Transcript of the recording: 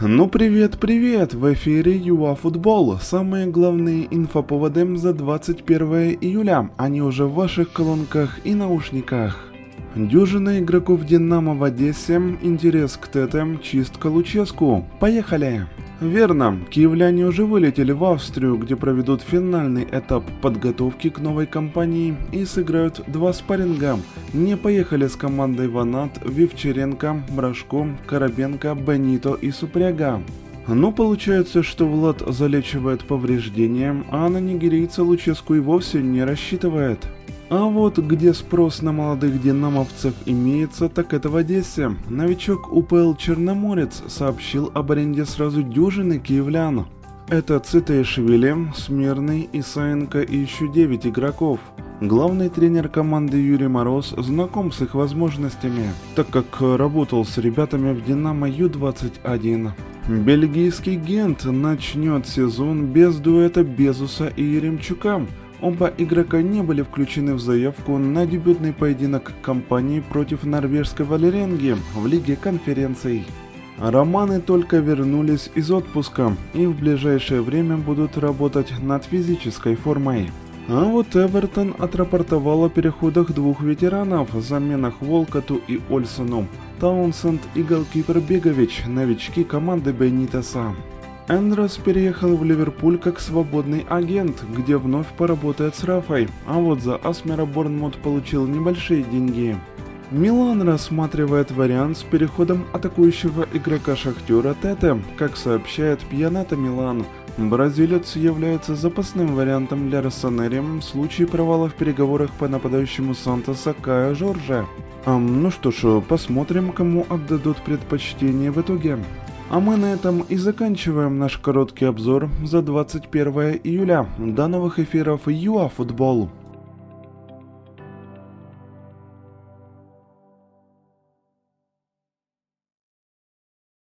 Ну привет, привет! В эфире ЮАФутбол. Самые главные инфоповоды за 21 июля. Они уже в ваших колонках и наушниках. Дюжина игроков Динамо в Одессе, интерес к Тете, чистка Луческу. Поехали! Верно, киевляне уже вылетели в Австрию, где проведут финальный этап подготовки к новой кампании и сыграют два спарринга. Не поехали с командой Ванат, Вивчеренко, Брашко, Коробенко, Бенито и Супряга. Но получается, что Влад залечивает повреждения, а на нигерийца Луческу и вовсе не рассчитывает. А вот где спрос на молодых динамовцев имеется, так это в Одессе. Новичок УПЛ Черноморец сообщил об аренде сразу дюжины киевлян. Это Цитаишвили, Смирный, Исаенко и еще 9 игроков. Главный тренер команды Юрий Мороз знаком с их возможностями, так как работал с ребятами в Динамо Ю-21. Бельгийский Гент начнет сезон без дуэта Безуса и Еремчука – Оба игрока не были включены в заявку на дебютный поединок компании против норвежской Валеренги в Лиге конференций. Романы только вернулись из отпуска и в ближайшее время будут работать над физической формой. А вот Эвертон отрапортовал о переходах двух ветеранов, заменах Волкоту и Ольсону. Таунсенд и голкипер Бегович, новички команды Бенитеса. Эндрос переехал в Ливерпуль как свободный агент, где вновь поработает с Рафой, а вот за Асмера Борнмут получил небольшие деньги. Милан рассматривает вариант с переходом атакующего игрока Шахтера Тете, как сообщает Пьяната Милан. Бразилец является запасным вариантом для Россонери в случае провала в переговорах по нападающему Сантоса Кая Жоржа. А, ну что ж, посмотрим, кому отдадут предпочтение в итоге. А мы на этом и заканчиваем наш короткий обзор за 21 июля. До новых эфиров ЮАФутбол.